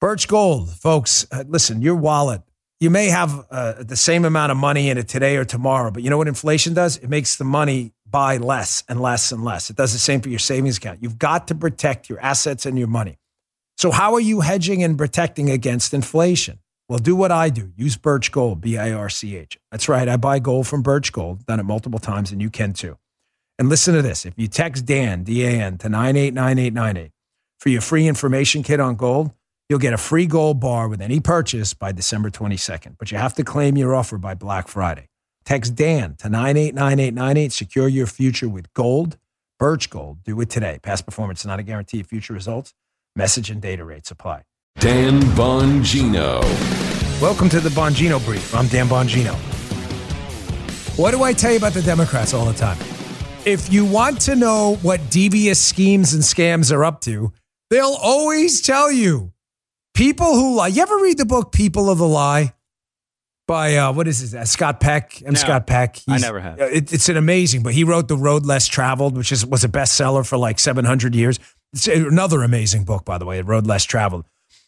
Birch Gold, folks, uh, listen, your wallet, you may have uh, the same amount of money in it today or tomorrow, but you know what inflation does? It makes the money buy less and less and less. It does the same for your savings account. You've got to protect your assets and your money. So, how are you hedging and protecting against inflation? Well, do what I do. Use Birch Gold, B I R C H. That's right. I buy gold from Birch Gold, done it multiple times, and you can too. And listen to this if you text Dan, D A N, to 989898 for your free information kit on gold, You'll get a free gold bar with any purchase by December 22nd, but you have to claim your offer by Black Friday. Text Dan to 989898. Secure your future with gold, Birch Gold. Do it today. Past performance is not a guarantee of future results. Message and data rates apply. Dan Bongino. Welcome to the Bongino Brief. I'm Dan Bongino. What do I tell you about the Democrats all the time? If you want to know what devious schemes and scams are up to, they'll always tell you People who lie. You ever read the book People of the Lie? By uh, what is it? Scott Peck. I'm no, Scott Peck. He's, I never have. It, it's an amazing, but he wrote The Road Less Traveled, which is was a bestseller for like 700 years. It's another amazing book, by the way, The Road Less Traveled.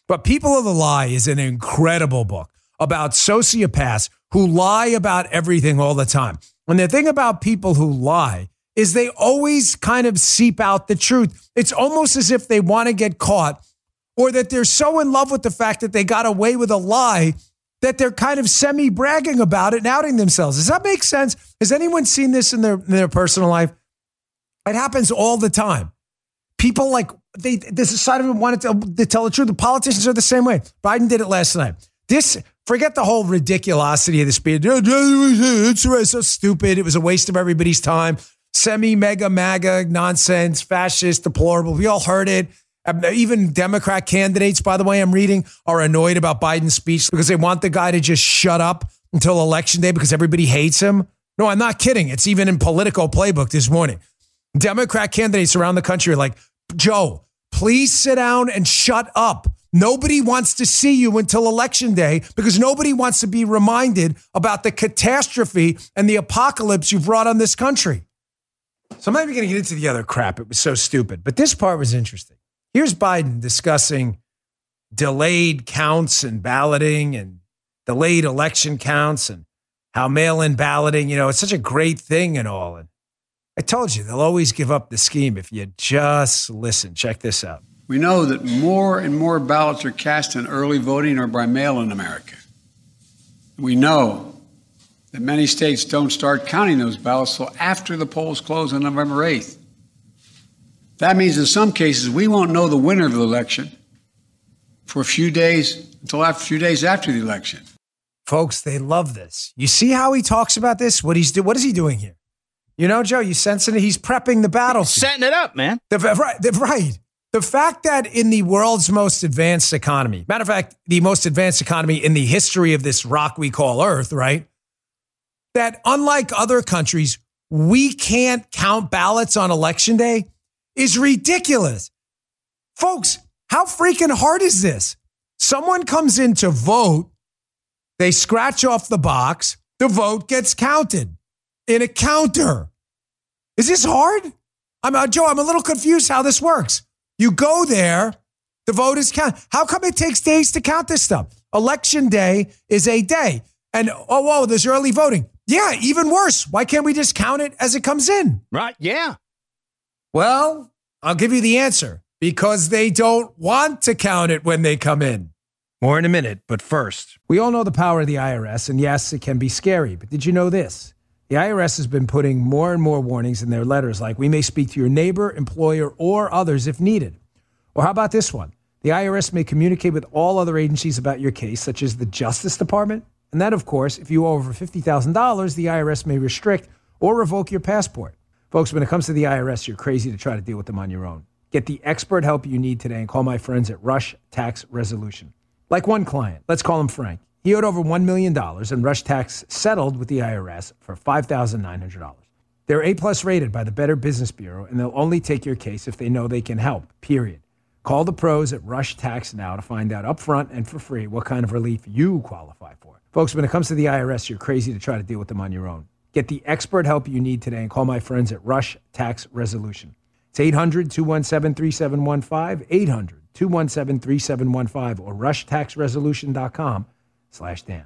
But People of the Lie is an incredible book about sociopaths who lie about everything all the time. And the thing about people who lie is they always kind of seep out the truth. It's almost as if they want to get caught or that they're so in love with the fact that they got away with a lie that they're kind of semi bragging about it and outing themselves. Does that make sense? Has anyone seen this in their, in their personal life? It happens all the time. People like, they, this side of them wanted to, to tell the truth. The politicians are the same way. Biden did it last night. This, forget the whole ridiculosity of the speech. It's so stupid. It was a waste of everybody's time. Semi mega maga nonsense, fascist, deplorable. We all heard it. Um, even Democrat candidates, by the way, I'm reading, are annoyed about Biden's speech because they want the guy to just shut up until election day because everybody hates him. No, I'm not kidding. It's even in Politico Playbook this morning. Democrat candidates around the country are like, Joe, please sit down and shut up. Nobody wants to see you until election day because nobody wants to be reminded about the catastrophe and the apocalypse you've brought on this country. So I'm not even going to get into the other crap. It was so stupid. But this part was interesting. Here's Biden discussing delayed counts and balloting and delayed election counts and how mail in balloting, you know, it's such a great thing and all. And I told you, they'll always give up the scheme if you just listen. Check this out. We know that more and more ballots are cast in early voting or by mail in America. We know that many states don't start counting those ballots until after the polls close on November 8th. That means in some cases we won't know the winner of the election for a few days until after, a few days after the election. Folks, they love this. You see how he talks about this? What he's do? What is he doing here? You know, Joe, you sensing it? He's prepping the battle. Setting it up, man. The, right, the, right. The fact that in the world's most advanced economy, matter of fact, the most advanced economy in the history of this rock we call Earth, right? That unlike other countries, we can't count ballots on election day is ridiculous. Folks, how freaking hard is this? Someone comes in to vote, they scratch off the box, the vote gets counted in a counter. Is this hard? I'm uh, Joe, I'm a little confused how this works. You go there, the vote is counted. How come it takes days to count this stuff? Election day is a day. And oh, whoa, there's early voting. Yeah, even worse. Why can't we just count it as it comes in? Right. Yeah. Well, I'll give you the answer because they don't want to count it when they come in. More in a minute, but first, we all know the power of the IRS, and yes, it can be scary, but did you know this? The IRS has been putting more and more warnings in their letters, like we may speak to your neighbor, employer, or others if needed. Or how about this one? The IRS may communicate with all other agencies about your case, such as the Justice Department. And that, of course, if you owe over $50,000, the IRS may restrict or revoke your passport. Folks, when it comes to the IRS, you're crazy to try to deal with them on your own. Get the expert help you need today and call my friends at Rush Tax Resolution. Like one client, let's call him Frank. He owed over $1 million and Rush Tax settled with the IRS for $5,900. They're A plus rated by the Better Business Bureau and they'll only take your case if they know they can help, period. Call the pros at Rush Tax now to find out upfront and for free what kind of relief you qualify for. Folks, when it comes to the IRS, you're crazy to try to deal with them on your own. Get the expert help you need today and call my friends at Rush Tax Resolution. It's 800 217 3715, 800 217-3715 or rushtaxresolution.com slash Dan.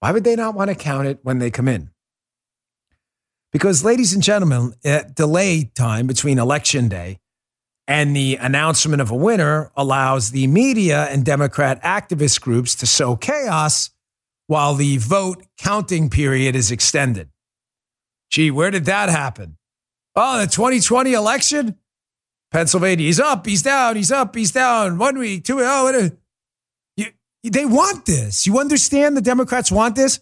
Why would they not want to count it when they come in? Because, ladies and gentlemen, eh, delay time between election day and the announcement of a winner allows the media and Democrat activist groups to sow chaos while the vote counting period is extended. Gee, where did that happen? Oh, the 2020 election? Pennsylvania, he's up, he's down, he's up, he's down. One week, two, oh, they want this. You understand the Democrats want this?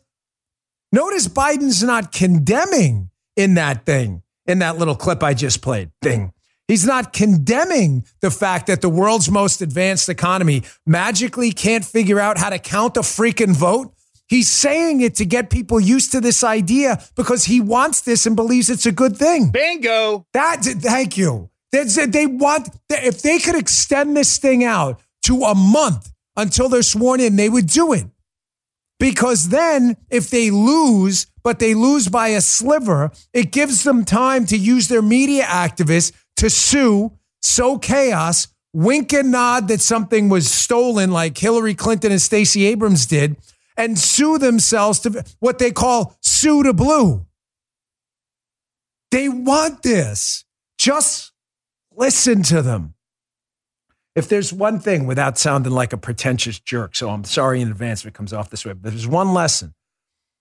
Notice Biden's not condemning in that thing, in that little clip I just played thing. He's not condemning the fact that the world's most advanced economy magically can't figure out how to count a freaking vote. He's saying it to get people used to this idea because he wants this and believes it's a good thing. Bingo. That thank you. They want if they could extend this thing out to a month until they're sworn in, they would do it. Because then, if they lose, but they lose by a sliver, it gives them time to use their media activists to sue, sow chaos, wink and nod that something was stolen, like Hillary Clinton and Stacey Abrams did, and sue themselves to what they call sue to blue. They want this. Just listen to them. If there's one thing without sounding like a pretentious jerk, so I'm sorry in advance if it comes off this way, but there's one lesson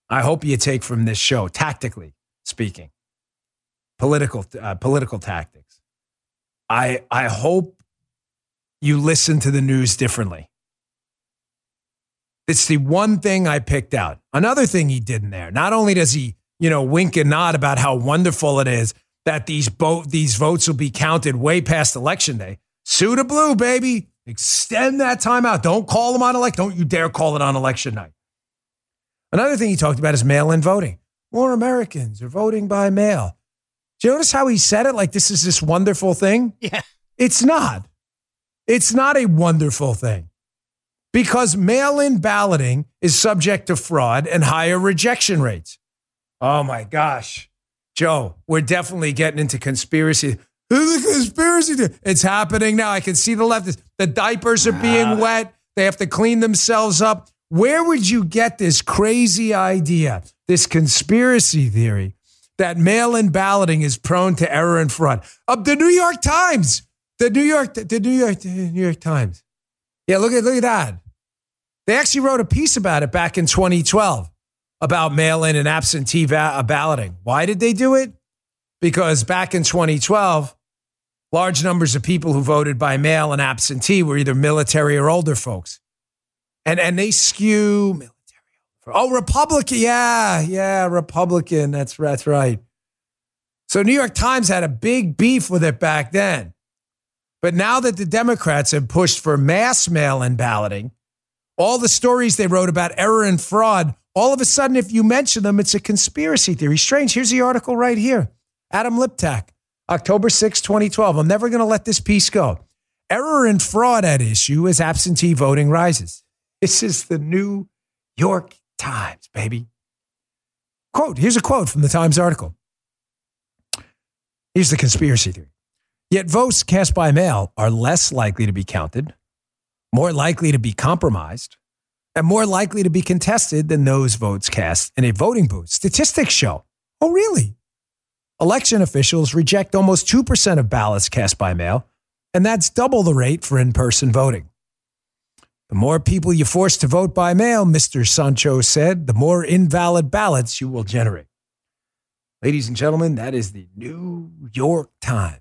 I hope you take from this show, tactically speaking, political uh, political tactics. I I hope you listen to the news differently. It's the one thing I picked out. Another thing he did in there. Not only does he, you know, wink and nod about how wonderful it is that these bo- these votes will be counted way past election day. Sue to blue, baby. Extend that timeout. Don't call them on elect. Don't you dare call it on election night. Another thing he talked about is mail in voting. More Americans are voting by mail. Do you notice how he said it like this is this wonderful thing? Yeah. It's not. It's not a wonderful thing because mail in balloting is subject to fraud and higher rejection rates. Oh my gosh. Joe, we're definitely getting into conspiracy. There's a conspiracy. It's happening now. I can see the left. The diapers are being wet. They have to clean themselves up. Where would you get this crazy idea, this conspiracy theory that mail in balloting is prone to error and fraud? Of the New York Times. The New York, the New York, the New York Times. Yeah, look at look at that. They actually wrote a piece about it back in 2012 about mail in and absentee balloting. Why did they do it? Because back in 2012, large numbers of people who voted by mail and absentee were either military or older folks. And, and they skew military. Oh, Republican. Yeah, yeah, Republican. That's, that's right. So New York Times had a big beef with it back then. But now that the Democrats have pushed for mass mail in balloting, all the stories they wrote about error and fraud, all of a sudden, if you mention them, it's a conspiracy theory. Strange. Here's the article right here. Adam Liptak, October 6, 2012. I'm never going to let this piece go. Error and fraud at issue as absentee voting rises. This is the New York Times, baby. Quote Here's a quote from the Times article. Here's the conspiracy theory. Yet votes cast by mail are less likely to be counted, more likely to be compromised, and more likely to be contested than those votes cast in a voting booth. Statistics show. Oh, really? Election officials reject almost 2% of ballots cast by mail, and that's double the rate for in person voting. The more people you force to vote by mail, Mr. Sancho said, the more invalid ballots you will generate. Ladies and gentlemen, that is the New York Times.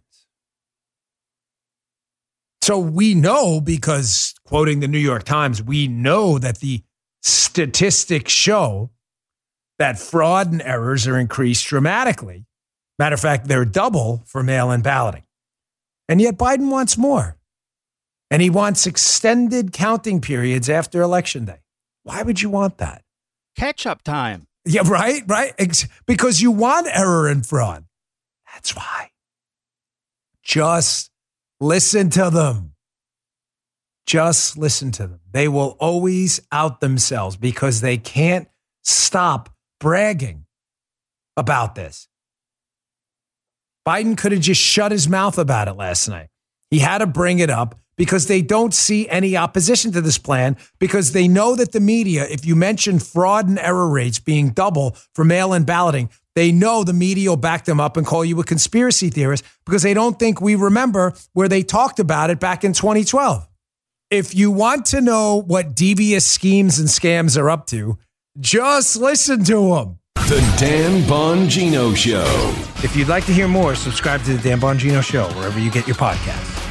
So we know, because quoting the New York Times, we know that the statistics show that fraud and errors are increased dramatically Matter of fact, they're double for mail in balloting. And yet Biden wants more. And he wants extended counting periods after election day. Why would you want that? Catch up time. Yeah, right, right. Because you want error and fraud. That's why. Just listen to them. Just listen to them. They will always out themselves because they can't stop bragging about this. Biden could have just shut his mouth about it last night. He had to bring it up because they don't see any opposition to this plan because they know that the media, if you mention fraud and error rates being double for mail in balloting, they know the media will back them up and call you a conspiracy theorist because they don't think we remember where they talked about it back in 2012. If you want to know what devious schemes and scams are up to, just listen to them. The Dan Bongino Show. If you'd like to hear more, subscribe to the Dan Bongino Show wherever you get your podcasts.